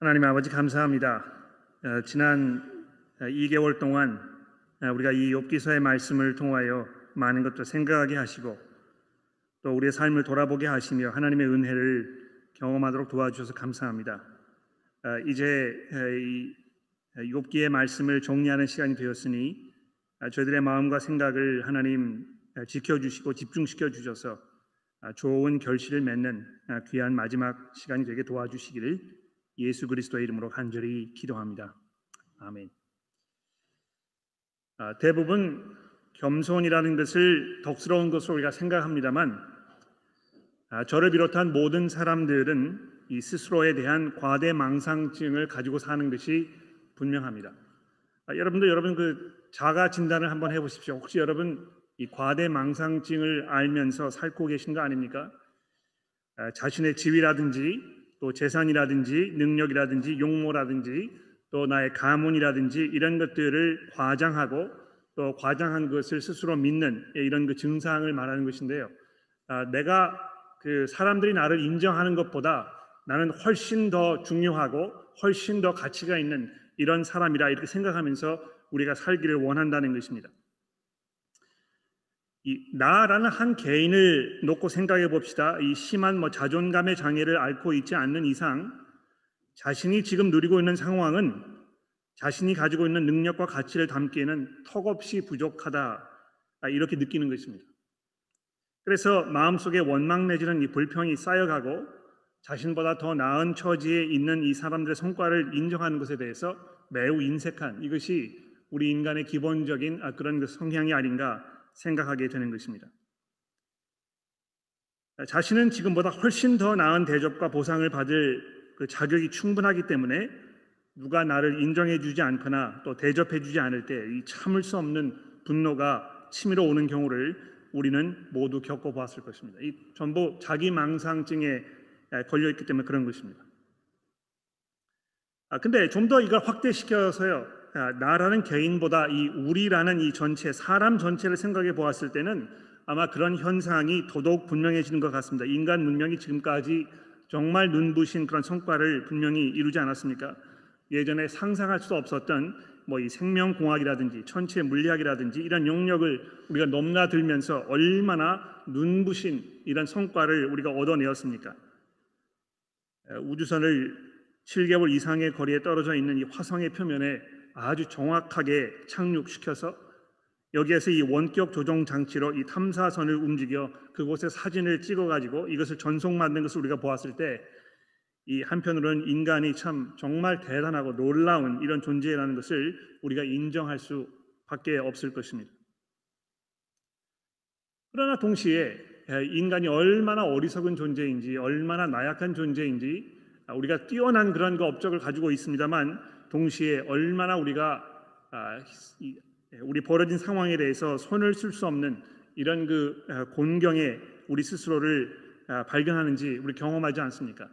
하나님 아버지 감사합니다. 어, 지난 2개월 동안 어, 우리가 이 욥기서의 말씀을 통하여 많은 것들 생각하게 하시고 또 우리의 삶을 돌아보게 하시며 하나님의 은혜를 경험하도록 도와주셔서 감사합니다. 어, 이제 이 욥기의 말씀을 정리하는 시간이 되었으니 저희들의 마음과 생각을 하나님 지켜주시고 집중시켜 주셔서 좋은 결실을 맺는 귀한 마지막 시간이 되게 도와주시기를 예수 그리스도의 이름으로 간절히 기도합니다. 아멘. 아, 대부분 겸손이라는 것을 덕스러운 것으로 우리가 생각합니다만 아, 저를 비롯한 모든 사람들은 이 스스로에 대한 과대망상증을 가지고 사는 것이 분명합니다. 아, 여러분도 여러분 그 자가 진단을 한번 해보십시오. 혹시 여러분 이 과대망상증을 알면서 살고 계신 거 아닙니까? 아, 자신의 지위라든지 또 재산이라든지 능력이라든지 용모라든지 또 나의 가문이라든지 이런 것들을 과장하고 또 과장한 것을 스스로 믿는 이런 그 증상을 말하는 것인데요. 아, 내가 그 사람들이 나를 인정하는 것보다 나는 훨씬 더 중요하고 훨씬 더 가치가 있는 이런 사람이라 이렇게 생각하면서 우리가 살기를 원한다는 것입니다. 이 나라는 한 개인을 놓고 생각해 봅시다. 이 심한 뭐 자존감의 장애를 앓고 있지 않는 이상 자신이 지금 누리고 있는 상황은 자신이 가지고 있는 능력과 가치를 담기에는 턱없이 부족하다 아, 이렇게 느끼는 것입니다. 그래서 마음속에 원망 내지는 이 불평이 쌓여가고 자신보다 더 나은 처지에 있는 이 사람들의 성과를 인정하는 것에 대해서 매우 인색한 이것이 우리 인간의 기본적인 아, 그런 그 성향이 아닌가 생각하게 되는 것입니다. 자신은 지금보다 훨씬 더 나은 대접과 보상을 받을 그 자격이 충분하기 때문에 누가 나를 인정해 주지 않거나 또 대접해 주지 않을 때 이 참을 수 없는 분노가 치밀어 오는 경우를 우리는 모두 겪어보았을 것입니다. 이 전부 자기 망상증에 걸려 있기 때문에 그런 것입니다. 아 근데 좀 더 이걸 확대시켜서요. 아, 나라는 개인보다 이 우리라는 이 전체 사람 전체를 생각해 보았을 때는 아마 그런 현상이 더더욱 분명해지는 것 같습니다. 인간 문명이 지금까지 정말 눈부신 그런 성과를 분명히 이루지 않았습니까? 예전에 상상할 수 없었던 뭐 이 생명공학이라든지 천체 물리학이라든지 이런 영역을 우리가 넘나들면서 얼마나 눈부신 이런 성과를 우리가 얻어내었습니까? 우주선을 7개월 이상의 거리에 떨어져 있는 이 화성의 표면에 아주 정확하게 착륙시켜서 여기에서 이 원격 조종 장치로 이 탐사선을 움직여 그곳에 사진을 찍어 가지고 이것을 전송 만든 것을 우리가 보았을 때 이 한편으로는 인간이 참 정말 대단하고 놀라운 이런 존재라는 것을 우리가 인정할 수밖에 없을 것입니다. 그러나 동시에 인간이 얼마나 어리석은 존재인지 얼마나 나약한 존재인지 우리가 뛰어난 그런 그 업적을 가지고 있습니다만 동시에 얼마나 우리가 아, 우리 벌어진 상황에 대해서 손을 쓸 수 없는 이런 그 아, 곤경에 우리 스스로를 아, 발견하는지 우리 경험하지 않습니까?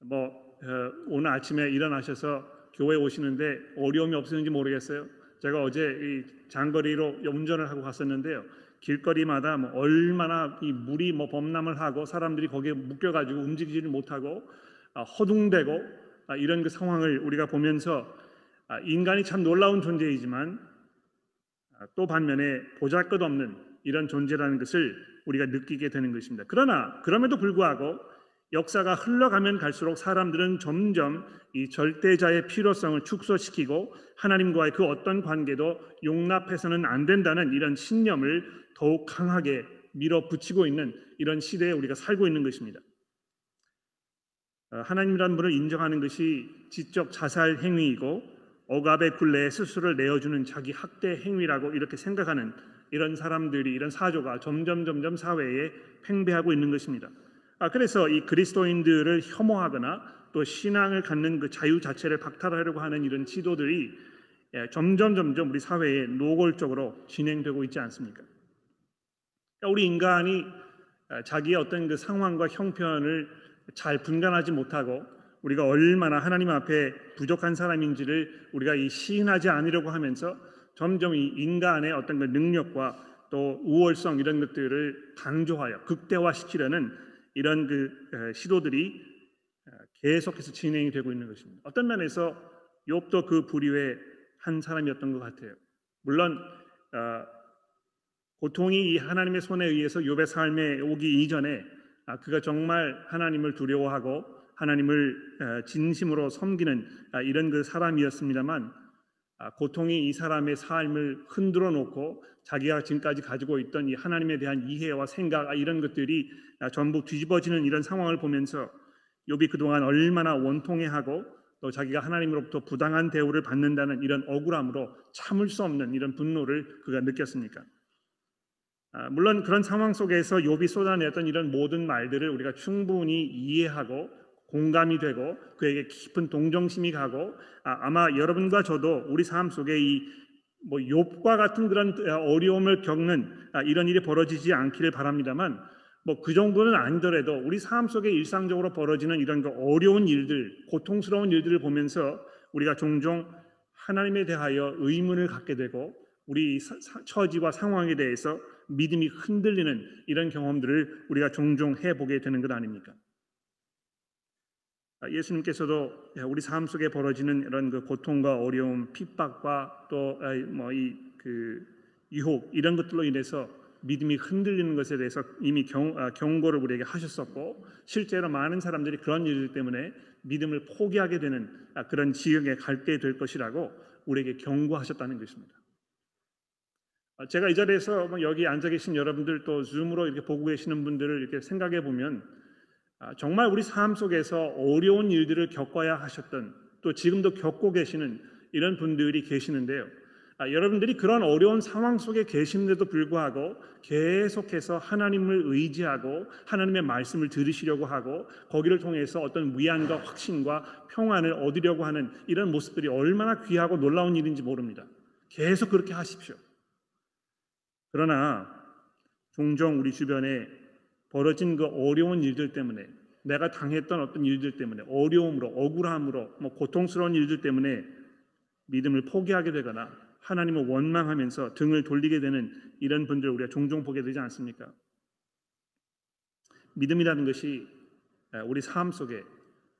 뭐 어, 오늘 아침에 일어나셔서 교회 오시는데 어려움이 없었는지 모르겠어요. 제가 어제 장거리로 운전을 하고 갔었는데요. 길거리마다 뭐 얼마나 이 물이 뭐 범람을 하고 사람들이 거기에 묶여가지고 움직이지를 못하고 허둥대고 아, 이런 그 상황을 우리가 보면서 아, 인간이 참 놀라운 존재이지만 아, 또 반면에 보잘것없는 이런 존재라는 것을 우리가 느끼게 되는 것입니다. 그러나 그럼에도 불구하고 역사가 흘러가면 갈수록 사람들은 점점 이 절대자의 필요성을 축소시키고 하나님과의 그 어떤 관계도 용납해서는 안 된다는 이런 신념을 더욱 강하게 밀어붙이고 있는 이런 시대에 우리가 살고 있는 것입니다. 어, 하나님이라는 분을 인정하는 것이 지적 자살 행위이고 억압의 굴레에 스스로를 내어주는 자기 학대 행위라고 이렇게 생각하는 이런 사람들이 이런 사조가 점점 점점 사회에 팽배하고 있는 것입니다. 아, 그래서 이 그리스도인들을 혐오하거나 또 신앙을 갖는 그 자유 자체를 박탈하려고 하는 이런 지도들이 예, 점점 점점 우리 사회에 노골적으로 진행되고 있지 않습니까? 그러니까 우리 인간이 아, 자기의 어떤 그 상황과 형편을 잘 분간하지 못하고 우리가 얼마나 하나님 앞에 부족한 사람인지를 우리가 이 시인하지 않으려고 하면서 점점 이 인간의 어떤 그 능력과 또 우월성 이런 것들을 강조하여 극대화시키려는 이런 그 시도들이 계속해서 진행이 되고 있는 것입니다. 어떤 면에서 욥도 그 부류의 한 사람이었던 것 같아요. 물론 어, 고통이 이 하나님의 손에 의해서 욥의 삶에 오기 이전에 아, 그가 정말 하나님을 두려워하고 하나님을 어, 진심으로 섬기는 아, 이런 그 사람이었습니다만 아, 고통이 이 사람의 삶을 흔들어 놓고 자기가 지금까지 가지고 있던 이 하나님에 대한 이해와 생각 이런 것들이 전부 뒤집어지는 이런 상황을 보면서 욥이 그동안 얼마나 원통해하고 또 자기가 하나님으로부터 부당한 대우를 받는다는 이런 억울함으로 참을 수 없는 이런 분노를 그가 느꼈습니까? 아, 물론 그런 상황 속에서 욥이 쏟아냈던 이런 모든 말들을 우리가 충분히 이해하고 공감이 되고 그에게 깊은 동정심이 가고 아, 마 여러분과 저도 우리 삶 속에 이뭐 욥과 같은 그런 어려움을 겪는 아, 이런 일이 벌어지지 않기를 바랍니다만 뭐 그 정도는 아니더라도 우리 삶 속에 일상적으로 벌어지는 이런 그 어려운 일들, 고통스러운 일들을 보면서 우리가 종종 하나님에 대하여 의문을 갖게 되고 우리 처지와 상황에 대해서 믿음이 흔들리는 이런 경험들을 우리가 종종 해보게 되는 것 아닙니까? 아, 예수님께서도 우리 삶 속에 벌어지는 이런 그 고통과 어려움, 핍박과 또 뭐 이 그 유혹 이런 것들로 인해서 믿음이 흔들리는 것에 대해서 이미 경, 아, 경고를 우리에게 하셨었고 실제로 많은 사람들이 그런 일들 때문에 믿음을 포기하게 되는 아, 그런 지역에 갈게 될 것이라고 우리에게 경고하셨다는 것입니다. 아, 제가 이 자리에서 뭐 여기 앉아 계신 여러분들 또 줌으로 이렇게 보고 계시는 분들을 이렇게 생각해 보면 아, 정말 우리 삶 속에서 어려운 일들을 겪어야 하셨던 또 지금도 겪고 계시는 이런 분들이 계시는데요. 아, 여러분들이 그런 어려운 상황 속에 계신데도 불구하고 계속해서 하나님을 의지하고 하나님의 말씀을 들으시려고 하고 거기를 통해서 어떤 위안과 확신과 평안을 얻으려고 하는 이런 모습들이 얼마나 귀하고 놀라운 일인지 모릅니다. 계속 그렇게 하십시오. 그러나 종종 우리 주변에 벌어진 그 어려운 일들 때문에 내가 당했던 어떤 일들 때문에 어려움으로 억울함으로 뭐 고통스러운 일들 때문에 믿음을 포기하게 되거나 하나님을 원망하면서 등을 돌리게 되는 이런 분들 우리가 종종 보게 되지 않습니까? 믿음이라는 것이 우리 삶 속에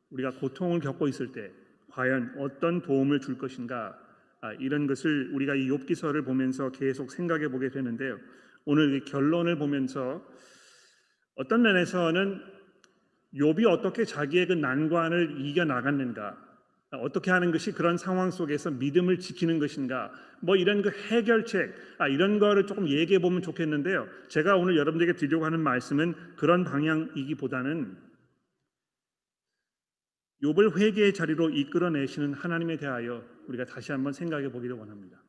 우리가 고통을 겪고 있을 때 과연 어떤 도움을 줄 것인가 아, 이런 것을 우리가 이 욥기서를 보면서 계속 생각해 보게 되는데요. 오늘 결론을 보면서 어떤 면에서는 욥이 어떻게 자기의 그 난관을 이겨 나갔는가, 어떻게 하는 것이 그런 상황 속에서 믿음을 지키는 것인가, 뭐 이런 그 해결책, 아, 이런 거를 조금 얘기해 보면 좋겠는데요. 제가 오늘 여러분들에게 드리려고 하는 말씀은 그런 방향이기보다는 욥을 회개의 자리로 이끌어내시는 하나님에 대하여 우리가 다시 한번 생각해 보기를 원합니다.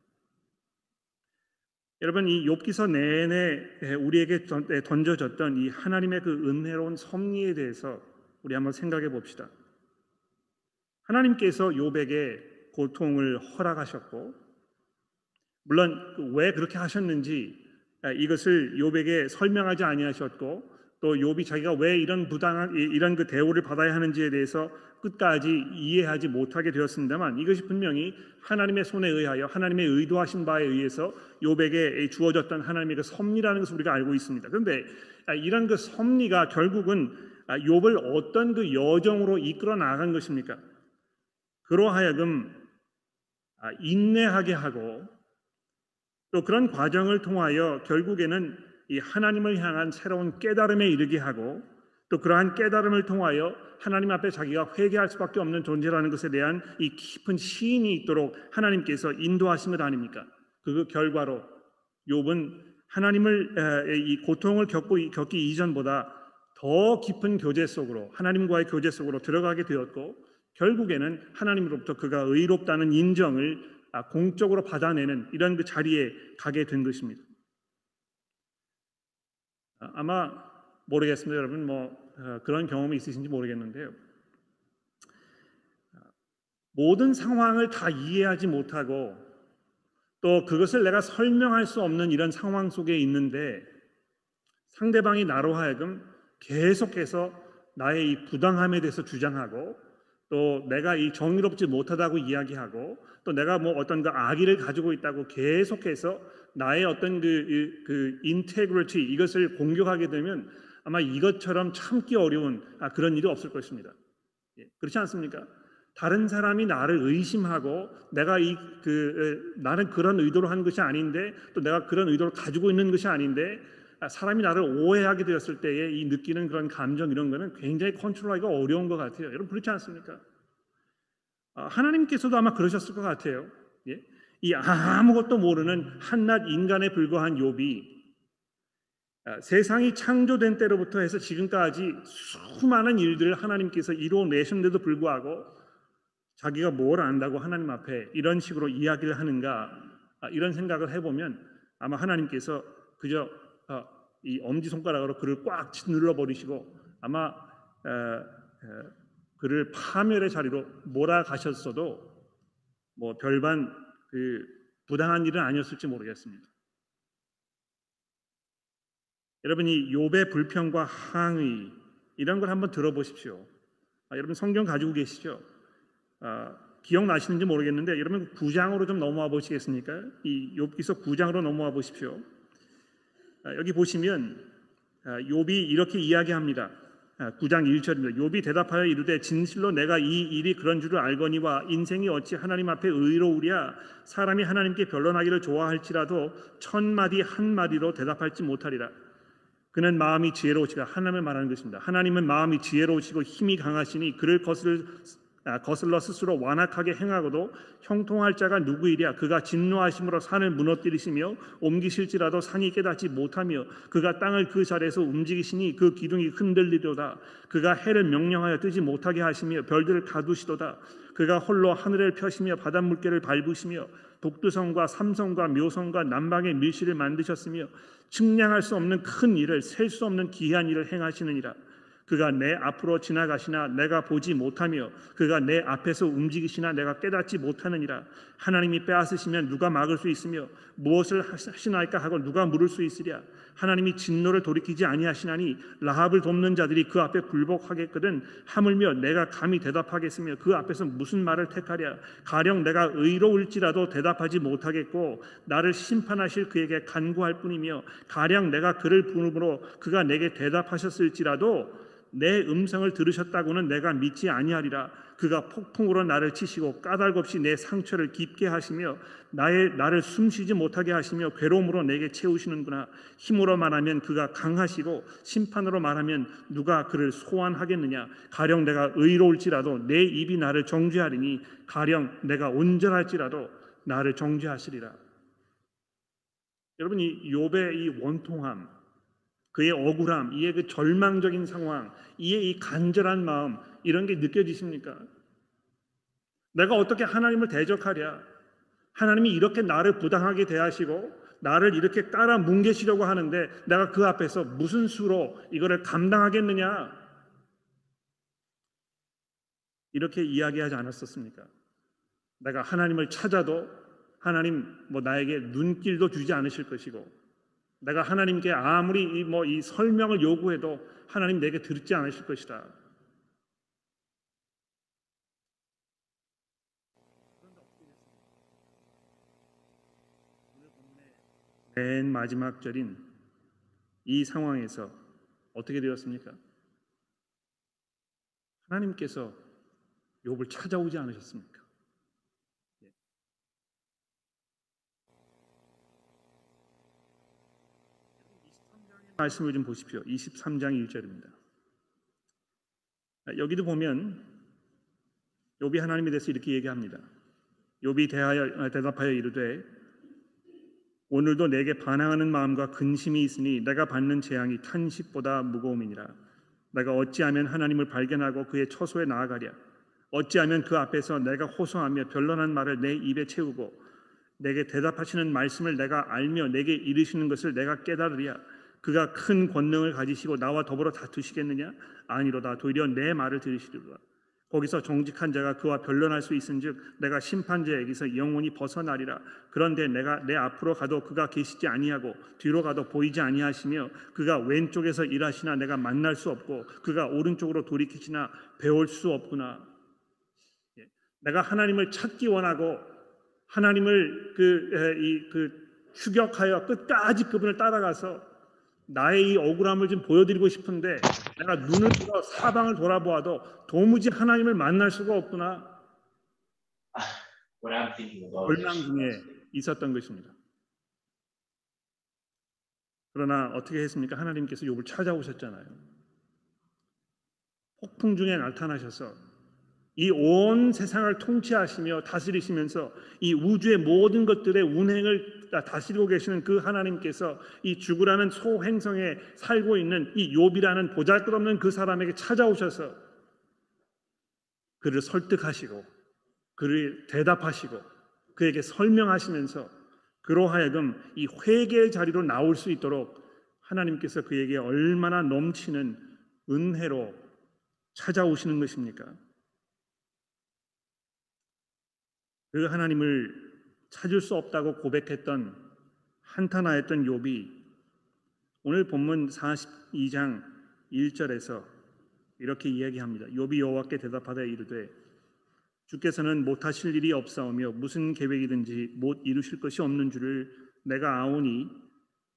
여러분 이 욥기서 내내 우리에게 던져졌던 이 하나님의 그 은혜로운 섭리에 대해서 우리 한번 생각해 봅시다. 하나님께서 욥에게 고통을 허락하셨고 물론 그왜 그렇게 하셨는지 이것을 욥에게 설명하지 아니하셨고 또 욥이 자기가 왜 이런 부당한 이런 그 대우를 받아야 하는지에 대해서 끝까지 이해하지 못하게 되었습니다만 이것이 분명히 하나님의 손에 의하여 하나님의 의도하신 바에 의해서 욥에게 주어졌던 하나님의 그 섭리라는 것을 우리가 알고 있습니다. 그런데 아, 이런 그 섭리가 결국은 아, 욥을 어떤 그 여정으로 이끌어 나간 것입니까? 그러하여금 아, 인내하게 하고 또 그런 과정을 통하여 결국에는 이 하나님을 향한 새로운 깨달음에 이르게 하고 또 그러한 깨달음을 통하여 하나님 앞에 자기가 회개할 수밖에 없는 존재라는 것에 대한 이 깊은 시인이 있도록 하나님께서 인도하신 것 아닙니까? 그 결과로 욥은 하나님을 이 고통을 겪고 겪기 이전보다 더 깊은 교제 속으로 하나님과의 교제 속으로 들어가게 되었고 결국에는 하나님으로부터 그가 의롭다는 인정을 아, 공적으로 받아내는 이런 그 자리에 가게 된 것입니다. 아, 아마 모르겠습니다, 여러분. 뭐 어, 그런 경험이 있으신지 모르겠는데요. 모든 상황을 다 이해하지 못하고 또 그것을 내가 설명할 수 없는 이런 상황 속에 있는데 상대방이 나로 하여금 계속해서 나의 이 부당함에 대해서 주장하고 또 내가 이 정의롭지 못하다고 이야기하고 또 내가 뭐 어떤 그 악의를 가지고 있다고 계속해서 나의 어떤 그, 그 인테그리티 이것을 공격하게 되면 아마 이것처럼 참기 어려운 아, 그런 일이 없을 것입니다. 예, 그렇지 않습니까? 다른 사람이 나를 의심하고 내가 이 그 나는 그런 의도로 한 것이 아닌데 또 내가 그런 의도를 가지고 있는 것이 아닌데 아, 사람이 나를 오해하게 되었을 때에 이 느끼는 그런 감정 이런 거는 굉장히 컨트롤하기가 어려운 것 같아요. 여러분 그렇지 않습니까? 아, 하나님께서도 아마 그러셨을 것 같아요. 예? 이 아무것도 모르는 한낱 인간에 불과한 욥이 아, 세상이 창조된 때로부터 해서 지금까지 수많은 일들을 하나님께서 이루어내셨는데도 불구하고 자기가 뭘 안다고 하나님 앞에 이런 식으로 이야기를 하는가 아, 이런 생각을 해보면 아마 하나님께서 그저 어, 이 엄지 손가락으로 그를 꽉 눌러 버리시고 아마 그를 파멸의 자리로 몰아가셨어도 뭐 별반 그 부당한 일은 아니었을지 모르겠습니다. 여러분 이 욥의 불평과 항의 이런 걸 한번 들어보십시오. 아, 여러분 성경 가지고 계시죠? 아, 기억나시는지 모르겠는데 여러분 9장으로 좀 넘어와 보시겠습니까? 이 욥기서 9장으로 넘어와 보십시오. 아, 여기 보시면 아, 욥이 이렇게 이야기합니다. 9장 1절입니다. 욥이 대답하여 이르되 진실로 내가 이 일이 그런 줄을 알거니와 인생이 어찌 하나님 앞에 의로우랴 사람이 하나님께 변론하기를 좋아할지라도 천 마디 한 마디로 대답할지 못하리라. 그는 마음이 지혜로우시다. 하나님을 말하는 것입니다. 하나님은 마음이 지혜로우시고 힘이 강하시니 그를 거슬 아, 거슬러 스스로 완악하게 행하고도 형통할 자가 누구이랴? 그가 진노하심으로 산을 무너뜨리시며 옮기실지라도 산이 깨닫지 못하며 그가 땅을 그 자리에서 움직이시니 그 기둥이 흔들리도다. 그가 해를 명령하여 뜨지 못하게 하시며 별들을 가두시도다. 그가 홀로 하늘을 펴시며 바닷물개를 밟으시며 독두성과 삼성과 묘성과 남방의 밀실을 만드셨으며 측량할 수 없는 큰 일을 셀 수 없는 기이한 일을 행하시느니라 그가 내 앞으로 지나가시나 내가 보지 못하며 그가 내 앞에서 움직이시나 내가 깨닫지 못하느니라. 하나님이 빼앗으시면 누가 막을 수 있으며 무엇을 하시나이까 하고 누가 물을 수 있으랴. 하나님이 진노를 돌이키지 아니하시나니 라합을 돕는 자들이 그 앞에 굴복하겠거든 하물며 내가 감히 대답하겠으며 그 앞에서 무슨 말을 택하랴. 가령 내가 의로울지라도 대답하지 못하겠고 나를 심판하실 그에게 간구할 뿐이며 가령 내가 그를 부름으로 그가 내게 대답하셨을지라도 내 음성을 들으셨다고는 내가 믿지 아니하리라. 그가 폭풍으로 나를 치시고 까닭 없이 내 상처를 깊게 하시며 나의 나를 숨쉬지 못하게 하시며 괴로움으로 내게 채우시는구나. 힘으로 말하면 그가 강하시고 심판으로 말하면 누가 그를 소환하겠느냐. 가령 내가 의로울지라도 내 입이 나를 정죄하리니 가령 내가 온전할지라도 나를 정죄하시리라. 여러분 이 욥의 이 원통함 그의 억울함, 이의 그 절망적인 상황, 이의 이 간절한 마음 이런 게 느껴지십니까? 내가 어떻게 하나님을 대적하랴? 하나님이 이렇게 나를 부당하게 대하시고 나를 이렇게 깔아 뭉개시려고 하는데 내가 그 앞에서 무슨 수로 이거를 감당하겠느냐? 이렇게 이야기하지 않았었습니까? 내가 하나님을 찾아도 하나님 뭐 나에게 눈길도 주지 않으실 것이고 내가 하나님께 아무리 뭐이 뭐 설명을 요구해도 하나님 내게 듣지 않으실 것이다. 맨 마지막 절인 이 상황에서 어떻게 되었습니까? 하나님께서 욥을 찾아오지 않으셨습니까? 말씀을 좀 보십시오. 23장 1절입니다. 여기도 보면 욥이 하나님에 대해서 이렇게 얘기합니다. 욥이 대하여 대답하여 이르되 오늘도 내게 반항하는 마음과 근심이 있으니 내가 받는 재앙이 탄식보다 무거움이니라. 내가 어찌하면 하나님을 발견하고 그의 처소에 나아가랴. 어찌하면 그 앞에서 내가 호소하며 변론한 말을 내 입에 채우고 내게 대답하시는 말씀을 내가 알며 내게 이르시는 것을 내가 깨달으랴. 그가 큰 권능을 가지시고 나와 더불어 다투시겠느냐? 아니로다. 도리어 내 말을 들으시리로다. 거기서 정직한 자가 그와 변론할 수 있은즉 내가 심판자에게서 영원히 벗어나리라. 그런데 내가 내 앞으로 가도 그가 계시지 아니하고 뒤로 가도 보이지 아니하시며 그가 왼쪽에서 일하시나 내가 만날 수 없고 그가 오른쪽으로 돌이키시나 배울 수 없구나. 예. 내가 하나님을 찾기 원하고 하나님을 그, 그 추격하여 끝까지 그분을 따라가서 나의 이 억울함을 좀 보여드리고 싶은데 내가 눈을 들어 사방을 돌아보아도 도무지 하나님을 만날 수가 없구나 What I'm thinking about 절망 중에 있었던 것입니다. 그러나 어떻게 했습니까? 하나님께서 욥을 찾아오셨잖아요. 폭풍 중에 나타나셔서 이 온 세상을 통치하시며 다스리시면서 이 우주의 모든 것들의 운행을 다- 다스리고 계시는 그 하나님께서 이 죽으라는 소행성에 살고 있는 이 욥이라는 보잘것없는 그 사람에게 찾아오셔서 그를 설득하시고 그를 대답하시고 그에게 설명하시면서 그로 하여금 이 회개의 자리로 나올 수 있도록 하나님께서 그에게 얼마나 넘치는 은혜로 찾아오시는 것입니까? 그 하나님을 찾을 수 없다고 고백했던 한탄하였던 욥이 오늘 본문 42장 1절에서 이렇게 이야기합니다. 욥이 여호와께 대답하되 이르되 주께서는 못하실 일이 없사오며 무슨 계획이든지 못 이루실 것이 없는 줄을 내가 아오니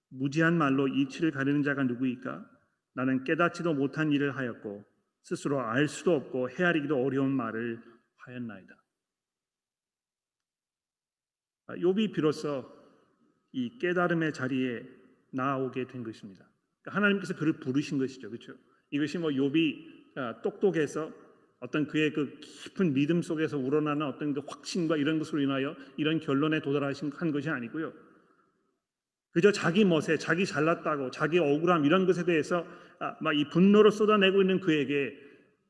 무지한 말로 이치를 가리는 자가 누구이까? 나는 깨닫지도 못한 일을 하였고 스스로 알 수도 없고 헤아리기도 어려운 말을 하였나이다. 아, 욥이 비로소 이 깨달음의 자리에 나오게 된 것입니다. 그러니까 하나님께서 그를 부르신 것이죠, 그렇죠? 이것이 뭐 욥이 아, 똑똑해서 어떤 그의 그 깊은 믿음 속에서 우러나는 어떤 그 확신과 이런 것으로 인하여 이런 결론에 도달하신 한 것이 아니고요. 그저 자기 멋에 자기 잘났다고 자기 억울함 이런 것에 대해서 아, 막이 분노를 쏟아내고 있는 그에게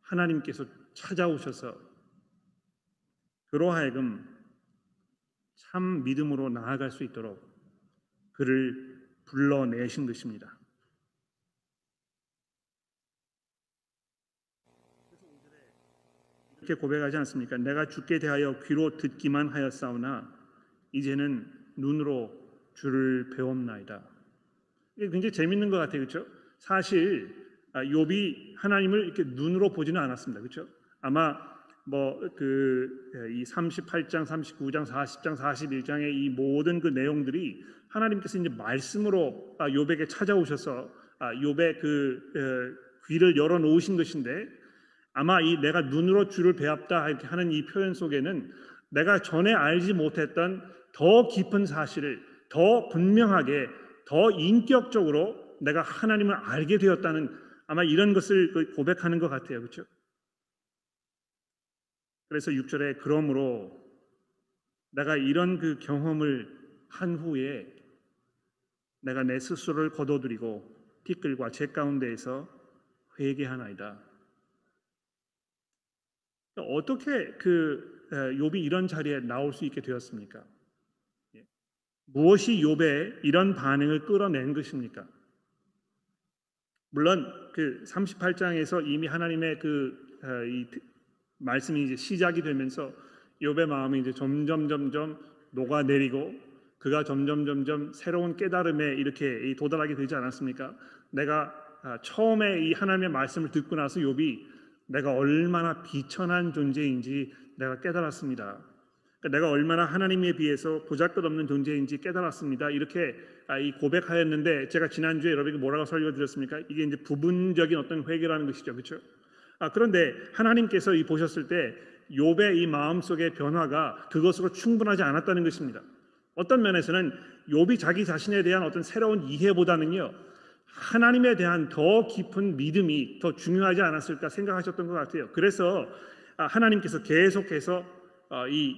하나님께서 찾아오셔서 그로 하여금 참 믿음으로 나아갈 수 있도록 그를 불러내신 것입니다. 이렇게 고백하지 않습니까? 내가 주께 대하여 귀로 듣기만 하였사오나 이제는 눈으로 주를 배웠나이다. 이게 굉장히 재밌는 것 같아요, 그렇죠? 사실 아, 욥이 하나님을 이렇게 눈으로 보지는 않았습니다, 그렇죠? 아마 뭐 그 이 38장, 39장, 40장, 41장의 이 모든 그 내용들이 하나님께서 이제 말씀으로 아, 욥에게 찾아오셔서 아, 욥의 그 어, 귀를 열어 놓으신 것인데 아마 이 내가 눈으로 주를 배웠다 이렇게 하는 이 표현 속에는 내가 전에 알지 못했던 더 깊은 사실을 더 분명하게 더 인격적으로 내가 하나님을 알게 되었다는 아마 이런 것을 그 고백하는 것 같아요. 그렇죠? 그래서 6절에 그러므로 내가 이런 그 경험을 한 후에 내가 내 스스로를 거둬들이고 티끌과 제 가운데에서 회개하나이다. 어떻게 그 에, 욥이 이런 자리에 나올 수 있게 되었습니까? 예. 무엇이 욥의 이런 반응을 끌어낸 것입니까? 물론 그 38장에서 이미 하나님의 그 말씀이 이제 시작이 되면서 욥의 마음이 이제 점점 점점 녹아내리고 그가 점점 점점 새로운 깨달음에 이렇게 도달하게 되지 않았습니까? 내가 아, 처음에 이 하나님의 말씀을 듣고 나서 욥이 내가 얼마나 비천한 존재인지 내가 깨달았습니다. 그러니까 내가 얼마나 하나님에 비해서 보잘것없는 존재인지 깨달았습니다. 이렇게 아, 이 고백하였는데 제가 지난주에 여러분에게 뭐라고 설교드렸습니까? 이게 이제 부분적인 어떤 회개라는 것이죠. 그렇죠? 아, 그런데 하나님께서 이 보셨을 때 욥의 이 마음속의 변화가 그것으로 충분하지 않았다는 것입니다. 어떤 면에서는 욥이 자기 자신에 대한 어떤 새로운 이해보다는요. 하나님에 대한 더 깊은 믿음이 더 중요하지 않았을까 생각하셨던 것 같아요. 그래서 아, 하나님께서 계속해서 어, 이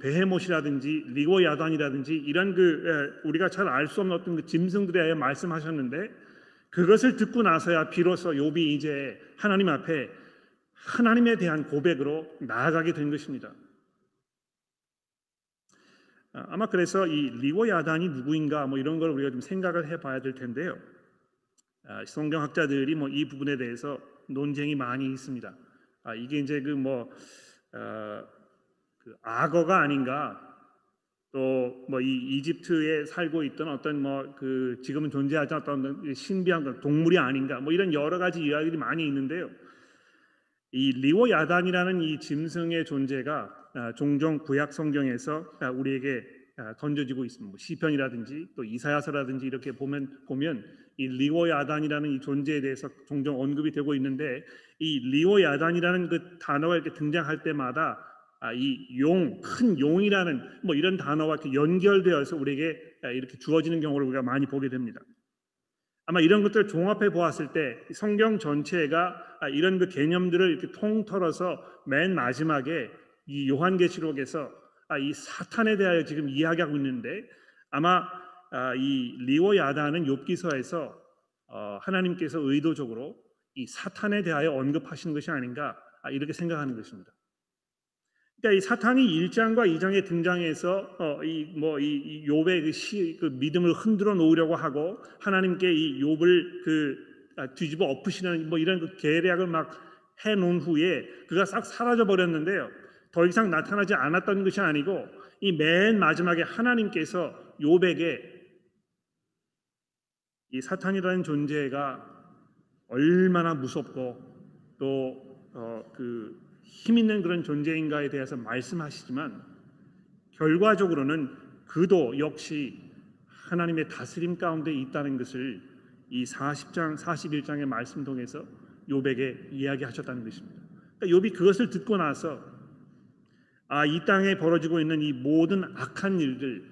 베헤못이라든지 리고 야단이라든지 이런 그 에, 우리가 잘 알 수 없는 어떤 그 짐승들에 말씀하셨는데 그것을 듣고 나서야 비로소 욥이 이제 하나님 앞에 하나님에 대한 고백으로 나아가게 된 것입니다. 아, 아마 그래서 이 리고 야단이 누구인가 뭐 이런 걸 우리가 좀 생각을 해봐야 될 텐데요. 아, 성경학자들이 뭐 이 부분에 대해서 논쟁이 많이 있습니다. 아, 이게 이제 그뭐 어, 그 악어가 아닌가 또 뭐 이 이집트에 살고 있던 어떤 뭐 그 지금은 존재하지 않던 신비한 동물이 아닌가 뭐 이런 여러 가지 이야기들이 많이 있는데요. 이 리오 야단이라는 이 짐승의 존재가 아, 종종 구약 성경에서 아, 우리에게 아, 던져지고 있습니다. 뭐 시편이라든지 또 이사야서라든지 이렇게 보면 보면 이 리오 야단이라는 이 존재에 대해서 종종 언급이 되고 있는데 이 리오 야단이라는 그 단어가 이렇게 등장할 때마다 아, 이 용, 큰 용이라는 뭐 이런 단어와 이렇게 연결되어서 우리에게 아, 이렇게 주어지는 경우를 우리가 많이 보게 됩니다. 아마 이런 것들을 종합해 보았을 때이 성경 전체가 아, 이런 그 개념들을 이렇게 통틀어서 맨 마지막에 이 요한계시록에서 아, 이 사탄에 대하여 지금 이야기하고 있는데 아마 아, 이 리오 야다는 욥기서에서 어, 하나님께서 의도적으로 이 사탄에 대하여 언급하시는 것이 아닌가 아, 이렇게 생각하는 것입니다. 그러니까 이 사탄이 1장과 2장에 등장해서 어, 이뭐이 욥의 그, 시, 그 믿음을 흔들어 놓으려고 하고 하나님께 이 욥을 그 아, 뒤집어 엎으시는 뭐 이런 그 계략을 막 해놓은 후에 그가 싹 사라져 버렸는데요. 더 이상 나타나지 않았던 것이 아니고 이 맨 마지막에 하나님께서 욥에게 이 사탄이라는 존재가 얼마나 무섭고 또그 힘 있는 그런 존재인가에 대해서 말씀하시지만 결과적으로는 그도 역시 하나님의 다스림 가운데 있다는 것을 이 40장 41장의 말씀 통해서 욥에게 이야기하셨다는 것입니다. 그러니까 욥이 그것을 듣고 나서 아, 이 땅에 벌어지고 있는 이 모든 악한 일들,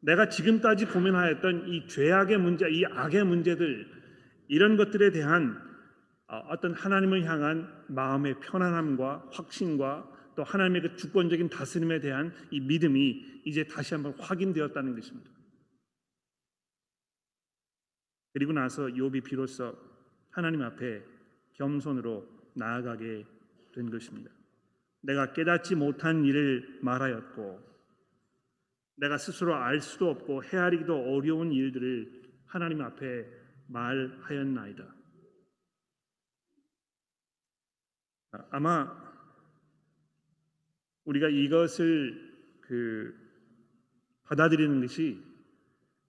내가 지금까지 고민하였던 이 죄악의 문제, 이 악의 문제들, 이런 것들에 대한 어, 어떤 하나님을 향한 마음의 편안함과 확신과 또 하나님의 그 주권적인 다스림에 대한 이 믿음이 이제 다시 한번 확인되었다는 것입니다. 그리고 나서 욥이 비로소 하나님 앞에 겸손으로 나아가게 된 것입니다. 내가 깨닫지 못한 일을 말하였고 내가 스스로 알 수도 없고 헤아리기도 어려운 일들을 하나님 앞에 말하였나이다. 아마 우리가 이것을 그 받아들이는 것이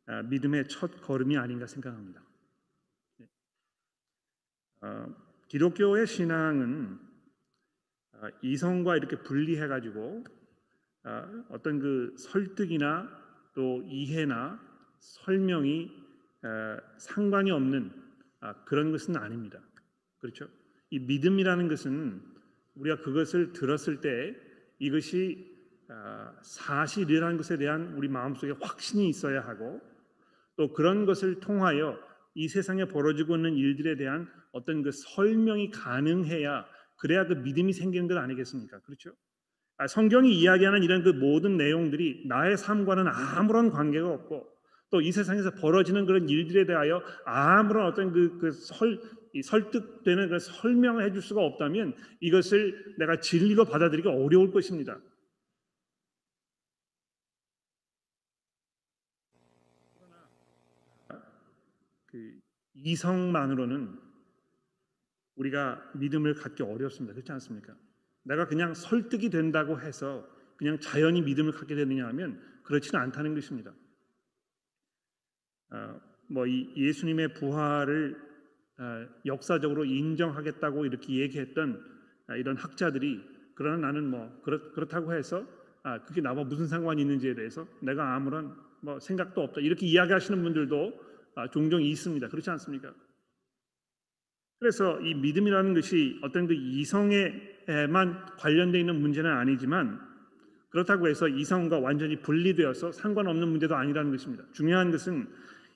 아, 믿음의 첫 걸음이 아닌가 생각합니다. 어, 기독교의 신앙은 아, 이성과 이렇게 분리해 가지고 아, 어떤 그 설득이나 또 이해나 설명이 상관이 없는 그런 것은 아닙니다. 그렇죠? 이 믿음이라는 것은 우리가 그것을 들었을 때 이것이 아, 사실이라는 것에 대한 우리 마음속에 확신이 있어야 하고 또 그런 것을 통하여 이 세상에 벌어지고 있는 일들에 대한 어떤 그 설명이 가능해야 그래야 그 믿음이 생기는 것 아니겠습니까? 그렇죠? 아, 성경이 이야기하는 이런 그 모든 내용들이 나의 삶과는 아무런 관계가 없고 또 이 세상에서 벌어지는 그런 일들에 대하여 아무런 어떤 그, 그 설, 이 설득되는 그 설명을 해줄 수가 없다면 이것을 내가 진리로 받아들이기 어려울 것입니다. 그 이성만으로는 우리가 믿음을 갖기 어렵습니다. 그렇지 않습니까? 내가 그냥 설득이 된다고 해서 그냥 자연히 믿음을 갖게 되느냐 하면 그렇지는 않다는 것입니다. 어, 뭐이 예수님의 부활을 아, 역사적으로 인정하겠다고 이렇게 얘기했던 아, 이런 학자들이 그러나 나는 뭐 그렇다고 해서 아, 그게 나와 무슨 상관이 있는지에 대해서 내가 아무런 뭐 생각도 없다 이렇게 이야기하시는 분들도 종종 있습니다. 그렇지 않습니까? 그래서 이 믿음이라는 것이 어떤 그 이성에만 관련되어 있는 문제는 아니지만 그렇다고 해서 이성과 완전히 분리되어서 상관없는 문제도 아니라는 것입니다. 중요한 것은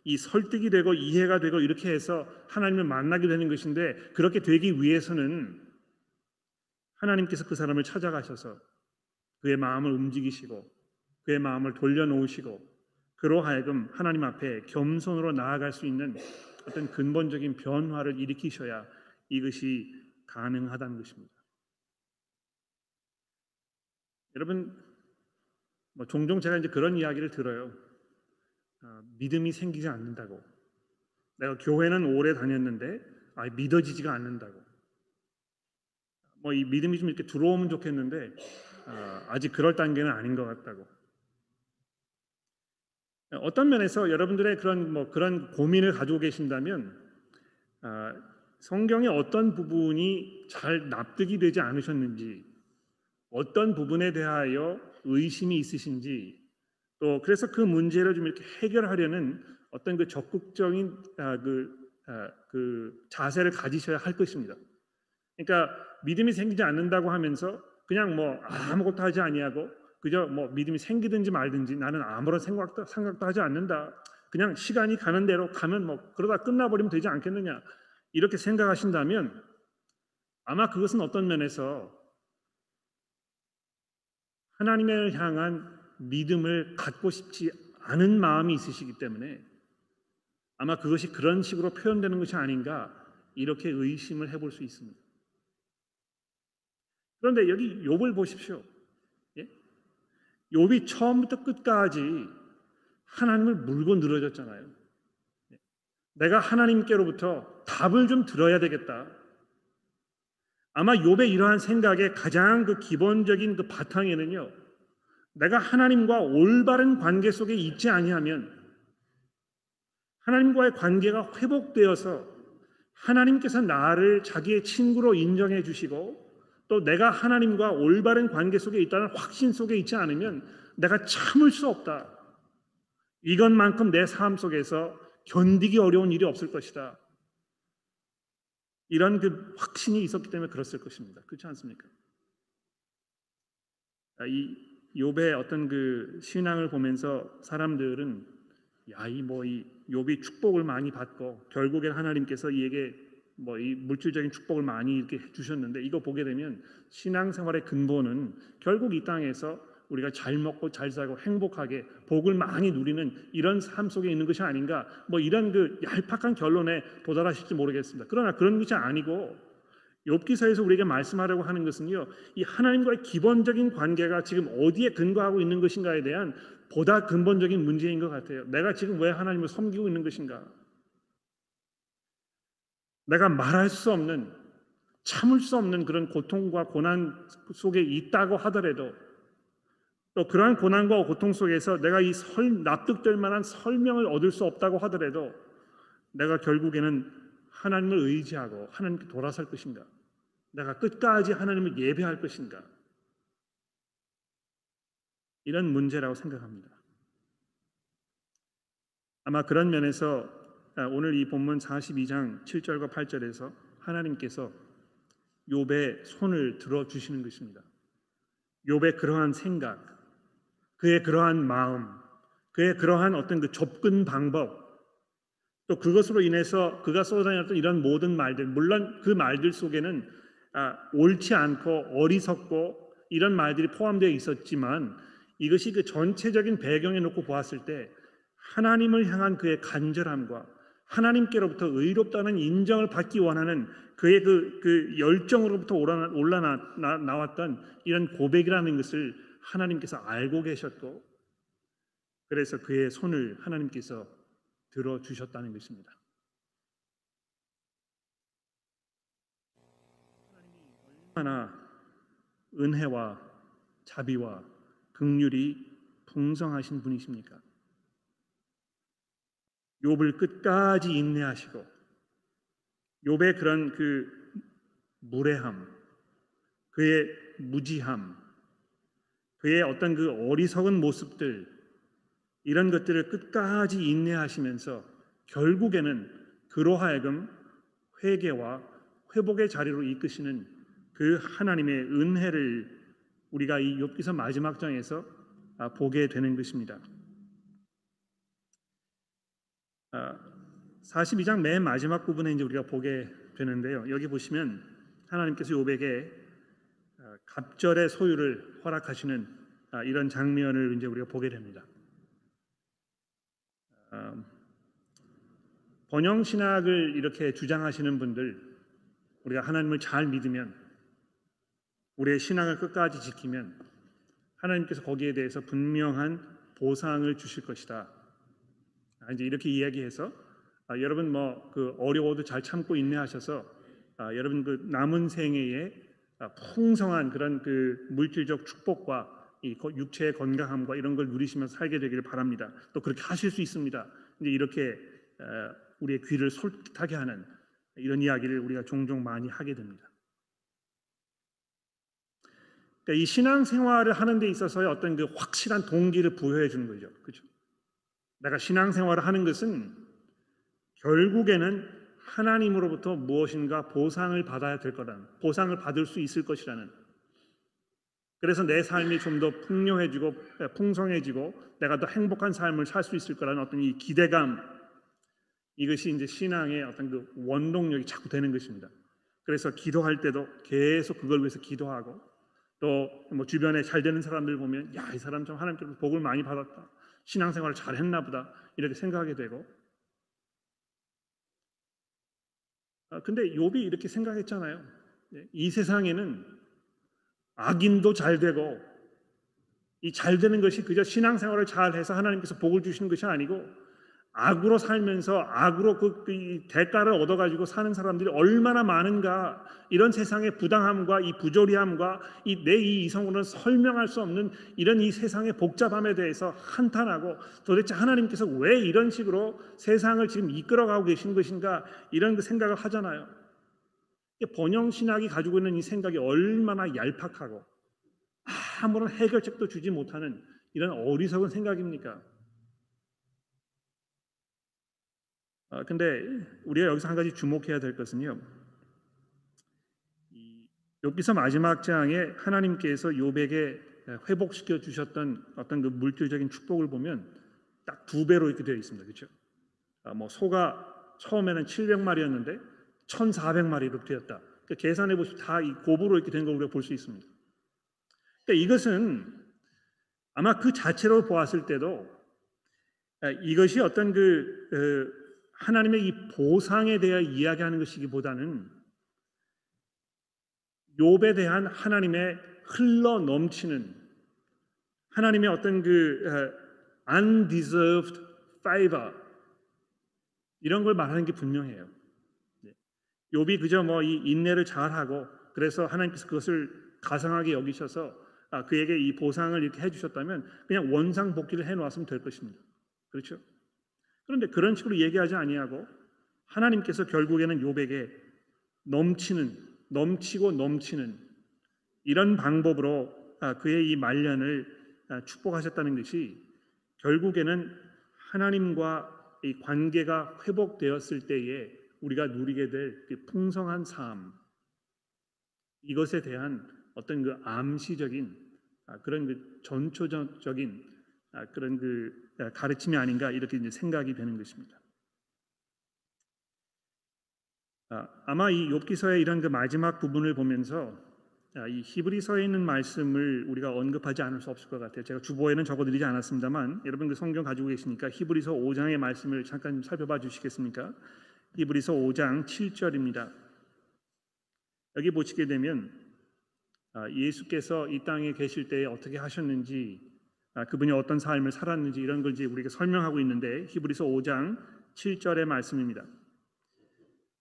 이 설득이 되고 이해가 되고 이렇게 해서 하나님을 만나게 되는 것인데 그렇게 되기 위해서는 하나님께서 그 사람을 찾아가셔서 그의 마음을 움직이시고 그의 마음을 돌려놓으시고 그로 하여금 하나님 앞에 겸손으로 나아갈 수 있는 어떤 근본적인 변화를 일으키셔야 이것이 가능하다는 것입니다. 여러분 뭐 종종 제가 이제 그런 이야기를 들어요. 어, 믿음이 생기지 않는다고. 내가 교회는 오래 다녔는데 아, 믿어지지가 않는다고. 뭐 이 믿음이 좀 이렇게 들어오면 좋겠는데 어, 아직 그럴 단계는 아닌 것 같다고. 어떤 면에서 여러분들의 그런 뭐 그런 고민을 가지고 계신다면 어, 성경의 어떤 부분이 잘 납득이 되지 않으셨는지 어떤 부분에 대하여 의심이 있으신지 또 그래서 그 문제를 좀 이렇게 해결하려는 어떤 그 적극적인 아, 그, 아, 그 자세를 가지셔야 할 것입니다. 그러니까 믿음이 생기지 않는다고 하면서 그냥 뭐 아무것도 하지 아니하고 그저 뭐 믿음이 생기든지 말든지 나는 아무런 생각도 생각도 하지 않는다. 그냥 시간이 가는 대로 가면 뭐 그러다 끝나버리면 되지 않겠느냐 이렇게 생각하신다면 아마 그것은 어떤 면에서 하나님을 향한 믿음을 갖고 싶지 않은 마음이 있으시기 때문에 아마 그것이 그런 식으로 표현되는 것이 아닌가 이렇게 의심을 해볼 수 있습니다. 그런데 여기 욥을 보십시오. 예? 욥이 처음부터 끝까지 하나님을 물고 늘어졌잖아요. 예? 내가 하나님께로부터 답을 좀 들어야 되겠다. 아마 욥의 이러한 생각의 가장 그 기본적인 그 바탕에는요. 내가 하나님과 올바른 관계 속에 있지 아니하면 하나님과의 관계가 회복되어서 하나님께서 나를 자기의 친구로 인정해 주시고 또 내가 하나님과 올바른 관계 속에 있다는 확신 속에 있지 않으면 내가 참을 수 없다. 이것만큼 내 삶 속에서 견디기 어려운 일이 없을 것이다. 이런 그 확신이 있었기 때문에 그랬을 것입니다. 그렇지 않습니까? 아, 이 욥의 어떤 그 신앙을 보면서 사람들은 야 이 뭐 이 욥이 축복을 많이 받고 결국엔 하나님께서 이에게 뭐 이 물질적인 축복을 많이 이렇게 주셨는데 이거 보게 되면 신앙생활의 근본은 결국 이 땅에서 우리가 잘 먹고 잘 살고 행복하게 복을 많이 누리는 이런 삶 속에 있는 것이 아닌가 뭐 이런 그 얄팍한 결론에 도달하실지 모르겠습니다. 그러나 그런 것이 아니고 욥기서에서 우리에게 말씀하려고 하는 것은요. 이 하나님과의 기본적인 관계가 지금 어디에 근거하고 있는 것인가에 대한 보다 근본적인 문제인 것 같아요. 내가 지금 왜 하나님을 섬기고 있는 것인가? 내가 말할 수 없는 참을 수 없는 그런 고통과 고난 속에 있다고 하더라도 또 그러한 고난과 고통 속에서 내가 이 설, 납득될 만한 설명을 얻을 수 없다고 하더라도 내가 결국에는 하나님을 의지하고 하나님께 돌아설 것인가? 내가 끝까지 하나님을 예배할 것인가? 이런 문제라고 생각합니다. 아마 그런 면에서 아, 오늘 이 본문 42장 7절과 8절에서 하나님께서 욥의 손을 들어 주시는 것입니다. 욥의 그러한 생각, 그의 그러한 마음, 그의 그러한 어떤 그 접근 방법, 또 그것으로 인해서 그가 쏟아냈던 이런 모든 말들, 물론 그 말들 속에는 아, 옳지 않고 어리석고 이런 말들이 포함되어 있었지만 이것이 그 전체적인 배경에 놓고 보았을 때 하나님을 향한 그의 간절함과 하나님께로부터 의롭다는 인정을 받기 원하는 그의 그, 그 열정으로부터 올라나, 올라나 나, 나왔던 이런 고백이라는 것을 하나님께서 알고 계셨고 그래서 그의 손을 하나님께서 들어 주셨다는 것입니다. 얼마나 은혜와 자비와 긍휼이 풍성하신 분이십니까? 욥을 끝까지 인내하시고 욥의 그런 그 무례함, 그의 무지함, 그의 어떤 그 어리석은 모습들 이런 것들을 끝까지 인내하시면서 결국에는 그로 하여금 회개와 회복의 자리로 이끄시는 그 하나님의 은혜를 우리가 이 욥기서 마지막 장에서 아, 보게 되는 것입니다. 42장 맨 마지막 부분에 이제 우리가 보게 되는데요. 여기 보시면 하나님께서 욥에게 아, 갑절의 소유를 허락하시는 아, 이런 장면을 이제 우리가 보게 됩니다. 번영 신학을 이렇게 주장하시는 분들 우리가 하나님을 잘 믿으면 우리의 신앙을 끝까지 지키면 하나님께서 거기에 대해서 분명한 보상을 주실 것이다. 아, 이제 이렇게 이야기해서 아, 여러분 뭐 그 어려워도 잘 참고 인내하셔서 아, 여러분 그 남은 생애에 아, 풍성한 그런 그 물질적 축복과 이 육체의 건강함과 이런 걸 누리시면서 살게 되기를 바랍니다. 또 그렇게 하실 수 있습니다. 이제 이렇게 어, 우리의 귀를 솔깃하게 하는 이런 이야기를 우리가 종종 많이 하게 됩니다. 그러니까 이 신앙생활을 하는 데 있어서의 어떤 그 확실한 동기를 부여해 주는 거죠. 그렇죠? 내가 신앙생활을 하는 것은 결국에는 하나님으로부터 무엇인가 보상을 받아야 될 거라는 보상을 받을 수 있을 것이라는 그래서 내 삶이 좀 더 풍요해지고 풍성해지고 내가 더 행복한 삶을 살 수 있을 거라는 어떤 이 기대감 이것이 이제 신앙의 어떤 그 원동력이 자꾸 되는 것입니다. 그래서 기도할 때도 계속 그걸 위해서 기도하고 또 뭐 주변에 잘 되는 사람들 보면 야 이 사람 좀 하나님께서 복을 많이 받았다. 신앙생활을 잘 했나 보다. 이렇게 생각하게 되고. 아, 근데 욥이 이렇게 생각했잖아요. 네, 이 세상에는 악인도 잘 되고 이 잘 되는 것이 그저 신앙생활을 잘 해서 하나님께서 복을 주시는 것이 아니고 악으로 살면서 악으로 그, 그 대가를 얻어가지고 사는 사람들이 얼마나 많은가 이런 세상의 부당함과 이 부조리함과 이내이 이성으로는 설명할 수 없는 이런 이 세상의 복잡함에 대해서 한탄하고 도대체 하나님께서 왜 이런 식으로 세상을 지금 이끌어가고 계신 것인가 이런 그 생각을 하잖아요. 번영 신학이 가지고 있는 이 생각이 얼마나 얄팍하고 아무런 해결책도 주지 못하는 이런 어리석은 생각입니까? 아, 근데 우리가 여기서 한 가지 주목해야 될 것은요. 이 욥기서 마지막 장에 하나님께서 욥에게 회복시켜 주셨던 어떤 그 물질적인 축복을 보면 딱 두 배로 이렇게 되어 있습니다. 그렇죠? 아, 뭐 소가 처음에는 700마리였는데 1,400마리로 되었다. 그러니까 계산해 보시면 다 이 곱으로 이렇게 된 걸 우리가 볼 수 있습니다. 그러니까 이것은 아마 그 자체로 보았을 때도 아, 이것이 어떤 그 어, 하나님의 이 보상에 대해 이야기하는 것이기보다는 욥에 대한 하나님의 흘러 넘치는 하나님의 어떤 그 어, undeserved favor 이런 걸 말하는 게 분명해요. 네. 욥이 그저 뭐 이 인내를 잘하고 그래서 하나님께서 그것을 가상하게 여기셔서 아, 그에게 이 보상을 이렇게 해주셨다면 그냥 원상 복귀를 해놓았으면 될 것입니다. 그렇죠? 그런데 그런 식으로 얘기하지 아니하고 하나님께서 결국에는 욥에게 넘치는 넘치고 넘치는 이런 방법으로 아, 그의 이 말년을 아, 축복하셨다는 것이 결국에는 하나님과 이 관계가 회복되었을 때에 우리가 누리게 될 그 풍성한 삶. 이것에 대한 어떤 그 암시적인 아, 그런 그 전초적인 그런 그 가르침이 아닌가 이렇게 이제 생각이 되는 것입니다. 아마 이 욥기서의 이런 그 마지막 부분을 보면서 이 히브리서에 있는 말씀을 우리가 언급하지 않을 수 없을 것 같아요. 제가 주보에는 적어드리지 않았습니다만 여러분 그 성경 가지고 계시니까 히브리서 5장의 말씀을 잠깐 살펴봐 주시겠습니까? 히브리서 5장 7절입니다. 여기 보시게 되면 예수께서 이 땅에 계실 때에 어떻게 하셨는지 아, 그분이 어떤 삶을 살았는지 이런 걸 이제 우리가 설명하고 있는데 히브리서 5장 7절의 말씀입니다.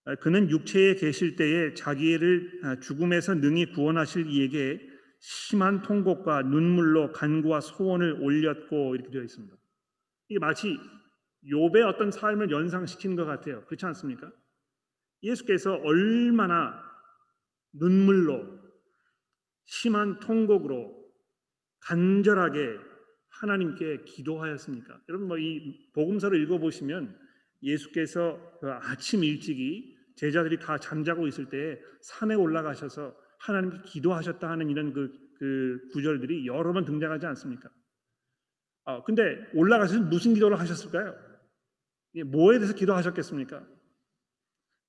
아, 그는 육체에 계실 때에 자기를 아, 죽음에서 능히 구원하실 이에게 심한 통곡과 눈물로 간구와 소원을 올렸고 이렇게 되어 있습니다. 이게 마치 욥의 어떤 삶을 연상시키는 것 같아요. 그렇지 않습니까? 예수께서 얼마나 눈물로 심한 통곡으로 간절하게 하나님께 기도하였습니까? 여러분 뭐 이 복음서를 읽어 보시면 예수께서 그 아침 일찍이 제자들이 다 잠자고 있을 때 산에 올라가셔서 하나님께 기도하셨다 하는 이런 그, 그 구절들이 여러 번 등장하지 않습니까? 아, 근데 올라가셔서 무슨 기도를 하셨을까요? 뭐에 대해서 기도하셨겠습니까?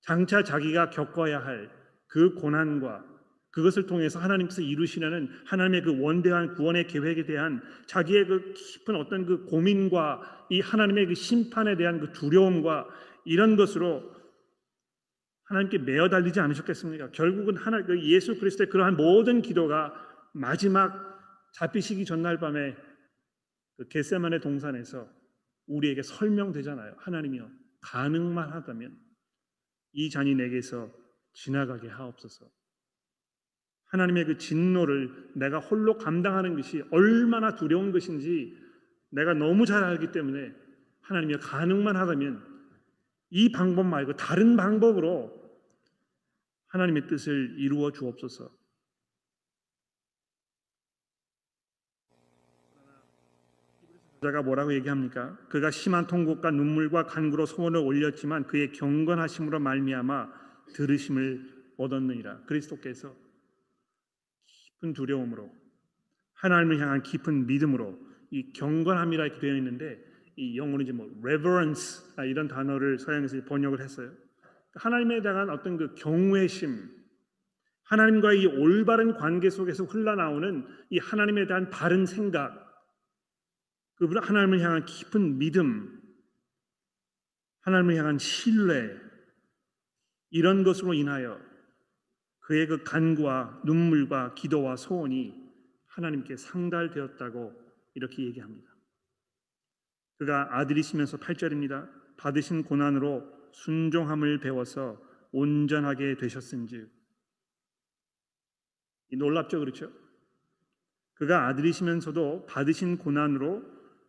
장차 자기가 겪어야 할 그 고난과 그것을 통해서 하나님께서 이루시려는 하나님의 그 원대한 구원의 계획에 대한 자기의 그 깊은 어떤 그 고민과 이 하나님의 그 심판에 대한 그 두려움과 이런 것으로 하나님께 매어 달리지 않으셨겠습니까? 결국은 하나 그 예수 그리스도의 그러한 모든 기도가 마지막 잡히시기 전날 밤에 그 겟세만의 동산에서 우리에게 설명되잖아요. 하나님이여 가능만 하다면 이 잔이 내게서 지나가게 하옵소서. 하나님의 그 진노를 내가 홀로 감당하는 것이 얼마나 두려운 것인지 내가 너무 잘 알기 때문에 하나님이 가능만 하다면 이 방법 말고 다른 방법으로 하나님의 뜻을 이루어 주옵소서. 자가 뭐라고 얘기합니까? 그가 심한 통곡과 눈물과 간구로 소원을 올렸지만 그의 경건하심으로 말미암아 들으심을 얻었느니라. 그리스도께서 깊은 두려움으로 하나님을 향한 깊은 믿음으로 이 경건함이라 이렇게 되어 있는데 이 영어로 이제 뭐 reverence 아, 이런 단어를 서양에서 번역을 했어요. 하나님에 대한 어떤 그 경외심, 하나님과의 이 올바른 관계 속에서 흘러나오는 이 하나님에 대한 바른 생각, 그분 하나님을 향한 깊은 믿음, 하나님을 향한 신뢰 이런 것으로 인하여 그의 그 간구와 눈물과 기도와 소원이 하나님께 상달되었다고 이렇게 얘기합니다. 그가 아들이시면서 8절입니다. 받으신 고난으로 순종함을 배워서 온전하게 되셨은즉 놀랍죠 그렇죠? 그가 아들이시면서도 받으신 고난으로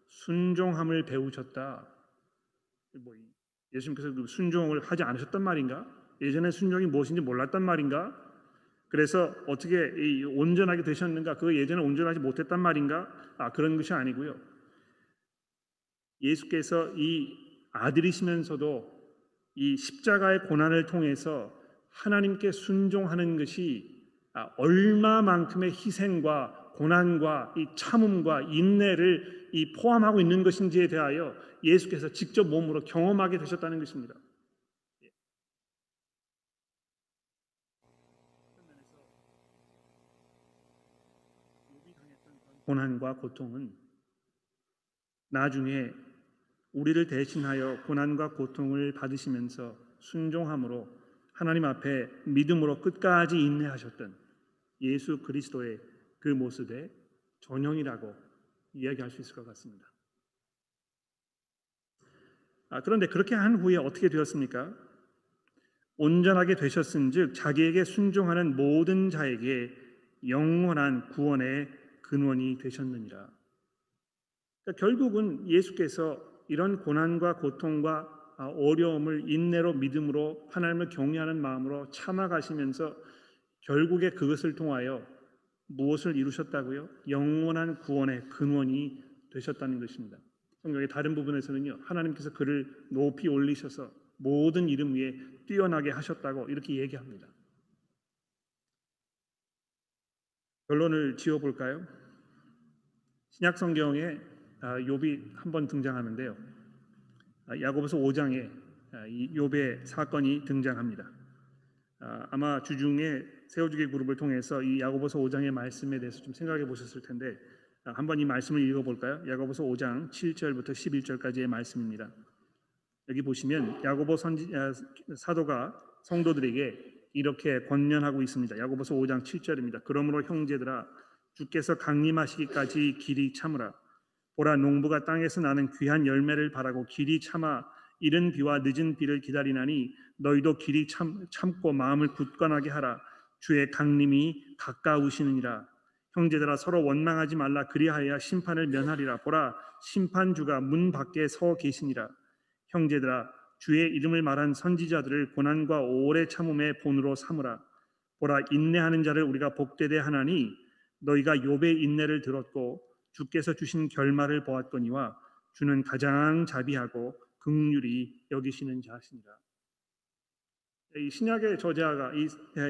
순종함을 배우셨다. 뭐 예수님께서 그 순종을 하지 않으셨단 말인가? 예전에 순종이 무엇인지 몰랐단 말인가? 그래서 어떻게 이 온전하게 되셨는가? 그거 예전에 온전하지 못했단 말인가? 아 그런 것이 아니고요. 예수께서 이 아들이시면서도 이 십자가의 고난을 통해서 하나님께 순종하는 것이 아, 얼마만큼의 희생과 고난과 이 참음과 인내를 이 포함하고 있는 것인지에 대하여 예수께서 직접 몸으로 경험하게 되셨다는 것입니다. 고난과 고통은 나중에 우리를 대신하여 고난과 고통을 받으시면서 순종함으로 하나님 앞에 믿음으로 끝까지 인내하셨던 예수 그리스도의 그 모습의 전형이라고 이야기할 수 있을 것 같습니다. 아, 그런데 그렇게 한 후에 어떻게 되었습니까? 온전하게 되셨은즉 자기에게 순종하는 모든 자에게 영원한 구원의 근원이 되셨느니라. 그러니까 결국은 예수께서 이런 고난과 고통과 아, 어려움을 인내로 믿음으로 하나님을 경외하는 마음으로 참아가시면서 결국에 그것을 통하여 무엇을 이루셨다고요? 영원한 구원의 근원이 되셨다는 것입니다. 성경의 다른 부분에서는요, 하나님께서 그를 높이 올리셔서 모든 이름 위에 뛰어나게 하셨다고 이렇게 얘기합니다. 결론을 지어 볼까요? 신약 성경에 아, 욥이 한 번 등장하는데요. 아, 야고보서 5장에 아, 이 욥의 사건이 등장합니다. 아마 주중에 세워주기 그룹을 통해서 이 야고보서 5장의 말씀에 대해서 좀 생각해 보셨을 텐데 한번 이 말씀을 읽어볼까요? 야고보서 5장 7절부터 11절까지의 말씀입니다. 여기 보시면 야고보 선지, 사도가 성도들에게 이렇게 권면하고 있습니다. 야고보서 5장 7절입니다. 그러므로 형제들아 주께서 강림하시기까지 길이 참으라. 보라 농부가 땅에서 나는 귀한 열매를 바라고 길이 참아 이른 비와 늦은 비를 기다리나니 너희도 길이 참, 참고 마음을 굳건하게 하라. 주의 강림이 가까우시느니라. 형제들아 서로 원망하지 말라 그리하여 심판을 면하리라. 보라 심판주가 문 밖에 서 계시니라. 형제들아 주의 이름을 말한 선지자들을 고난과 오래 참음의 본으로 삼으라. 보라 인내하는 자를 우리가 복되되 하나니 너희가 욥의 인내를 들었고 주께서 주신 결말을 보았거니와 주는 가장 자비하고 극률이 여기시는 자시니라. 이 신약의 저자가 이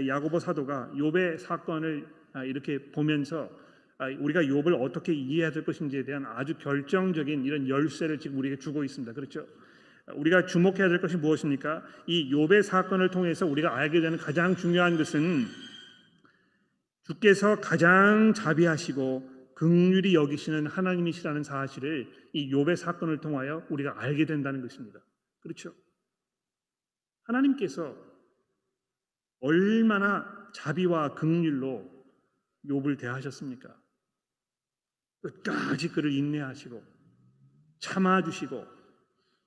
야고보 사도가 욥의 사건을 아, 이렇게 보면서 아, 우리가 욥을 어떻게 이해해야 될 것인지에 대한 아주 결정적인 이런 열쇠를 지금 우리에게 주고 있습니다. 그렇죠? 우리가 주목해야 될 것이 무엇입니까? 이 욥의 사건을 통해서 우리가 알게 되는 가장 중요한 것은 주께서 가장 자비하시고 극률이 여기시는 하나님이시라는 사실을 이 욥의 사건을 통하여 우리가 알게 된다는 것입니다. 그렇죠? 하나님께서 얼마나 자비와 극률로 욥을 대하셨습니까? 끝까지 그를 인내하시고 참아 주시고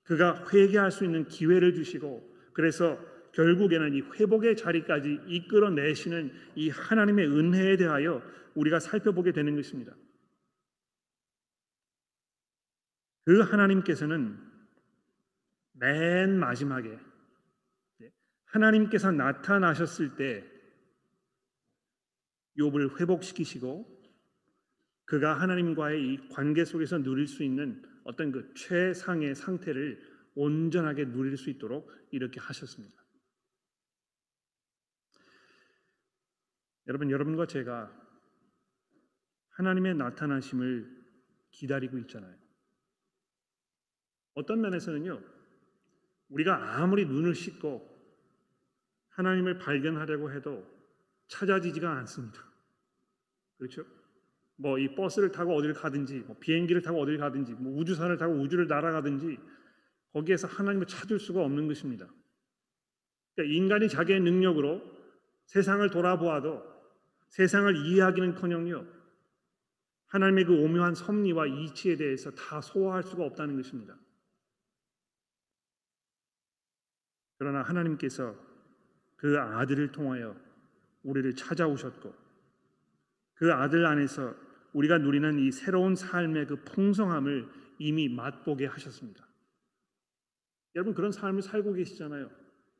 그가 회개할 수 있는 기회를 주시고 그래서 결국에는 이 회복의 자리까지 이끌어내시는 이 하나님의 은혜에 대하여 우리가 살펴보게 되는 것입니다. 그 하나님께서는 맨 마지막에 하나님께서 나타나셨을 때 욥을 회복시키시고 그가 하나님과의 이 관계 속에서 누릴 수 있는 어떤 그 최상의 상태를 온전하게 누릴 수 있도록 이렇게 하셨습니다. 여러분, 여러분과 제가 하나님의 나타나심을 기다리고 있잖아요. 어떤 면에서는요, 우리가 아무리 눈을 씻고 하나님을 발견하려고 해도 찾아지지가 않습니다. 그렇죠? 뭐 이 버스를 타고 어디를 가든지, 뭐 비행기를 타고 어디를 가든지, 뭐 우주선을 타고 우주를 날아가든지 거기에서 하나님을 찾을 수가 없는 것입니다. 그러니까 인간이 자기의 능력으로 세상을 돌아보아도 세상을 이해하기는커녕요 하나님의 그 오묘한 섭리와 이치에 대해서 다 소화할 수가 없다는 것입니다. 그러나 하나님께서 그 아들을 통하여 우리를 찾아오셨고 그 아들 안에서 우리가 누리는 이 새로운 삶의 그 풍성함을 이미 맛보게 하셨습니다. 여러분 그런 삶을 살고 계시잖아요.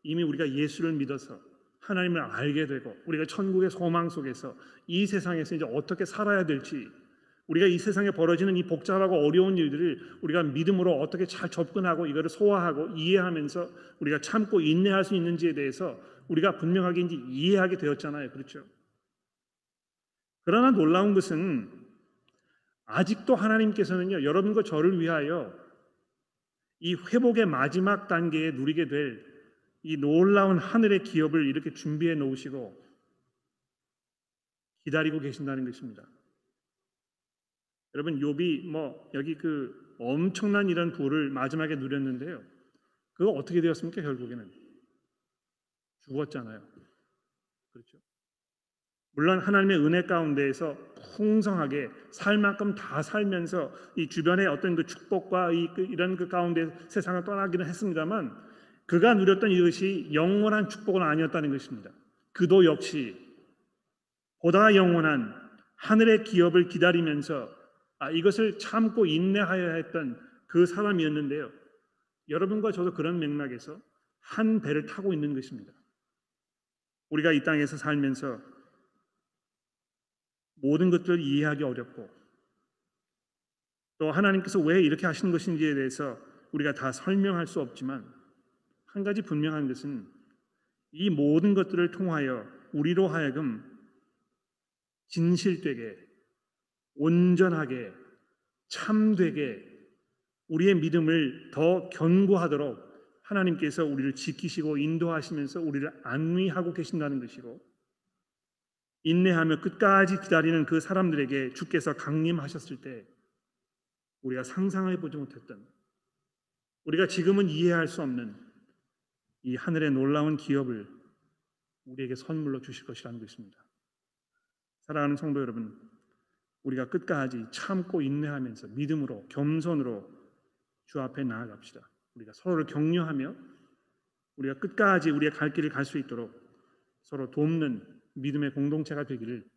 이미 우리가 예수를 믿어서 하나님을 알게 되고 우리가 천국의 소망 속에서 이 세상에서 이제 어떻게 살아야 될지 우리가 이 세상에 벌어지는 이 복잡하고 어려운 일들을 우리가 믿음으로 어떻게 잘 접근하고 이거를 소화하고 이해하면서 우리가 참고 인내할 수 있는지에 대해서 우리가 분명하게 이제 이해하게 되었잖아요. 그렇죠? 그러나 놀라운 것은 아직도 하나님께서는요, 여러분과 저를 위하여 이 회복의 마지막 단계에 누리게 될 이 놀라운 하늘의 기업을 이렇게 준비해 놓으시고 기다리고 계신다는 것입니다. 여러분 욥이 뭐 여기 그 엄청난 이런 부를 마지막에 누렸는데요. 그거 어떻게 되었습니까? 결국에는 죽었잖아요. 물론 하나님의 은혜 가운데에서 풍성하게 살 만큼 다 살면서 이 주변의 어떤 그 축복과 이, 그 이런 그 가운데 세상을 떠나기는 했습니다만 그가 누렸던 이것이 영원한 축복은 아니었다는 것입니다. 그도 역시 보다 영원한 하늘의 기업을 기다리면서 아, 이것을 참고 인내하여야 했던 그 사람이었는데요. 여러분과 저도 그런 맥락에서 한 배를 타고 있는 것입니다. 우리가 이 땅에서 살면서 모든 것들을 이해하기 어렵고 또 하나님께서 왜 이렇게 하시는 것인지에 대해서 우리가 다 설명할 수 없지만 한 가지 분명한 것은 이 모든 것들을 통하여 우리로 하여금 진실되게 온전하게 참되게 우리의 믿음을 더 견고하도록 하나님께서 우리를 지키시고 인도하시면서 우리를 안위하고 계신다는 것이고 인내하며 끝까지 기다리는 그 사람들에게 주께서 강림하셨을 때 우리가 상상해 보지 못했던 우리가 지금은 이해할 수 없는 이 하늘의 놀라운 기업을 우리에게 선물로 주실 것이라는 것입니다. 사랑하는 성도 여러분, 우리가 끝까지 참고 인내하면서 믿음으로 겸손으로 주 앞에 나아갑시다. 우리가 서로를 격려하며 우리가 끝까지 우리의 갈 길을 갈 수 있도록 서로 돕는 믿음의 공동체가 되기를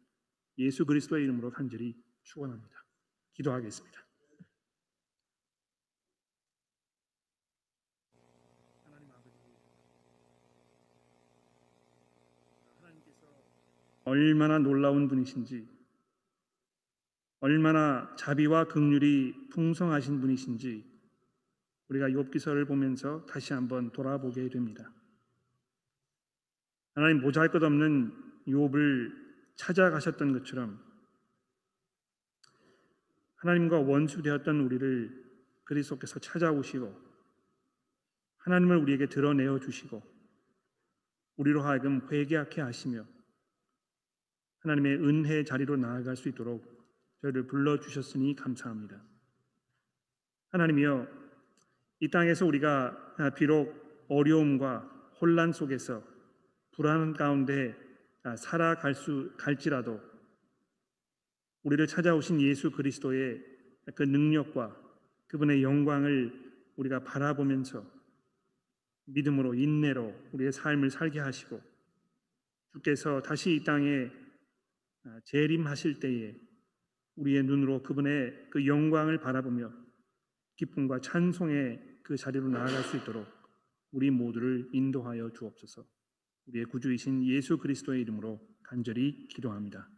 예수 그리스도의 이름으로 간절히 축원합니다. 기도하겠습니다. 얼마나 놀라운 분이신지, 얼마나 자비와 긍휼이 풍성하신 분이신지 우리가 욥기서를 보면서 다시 한번 돌아보게 됩니다. 하나님 모잘것없는 욥을 찾아가셨던 것처럼 하나님과 원수 되었던 우리를 그리스도께서 찾아오시고 하나님을 우리에게 드러내어 주시고 우리로 하여금 회개하게 하시며 하나님의 은혜 자리로 나아갈 수 있도록 저희를 불러 주셨으니 감사합니다. 하나님이여 이 땅에서 우리가 비록 어려움과 혼란 속에서 불안 가운데 아, 살아갈 수 갈지라도 우리를 찾아오신 예수 그리스도의 그 능력과 그분의 영광을 우리가 바라보면서 믿음으로 인내로 우리의 삶을 살게 하시고 주께서 다시 이 땅에 아, 재림하실 때에 우리의 눈으로 그분의 그 영광을 바라보며 기쁨과 찬송의 그 자리로 나아갈 수 있도록 우리 모두를 인도하여 주옵소서. 우리의 구주이신 예수 그리스도의 이름으로 간절히 기도합니다.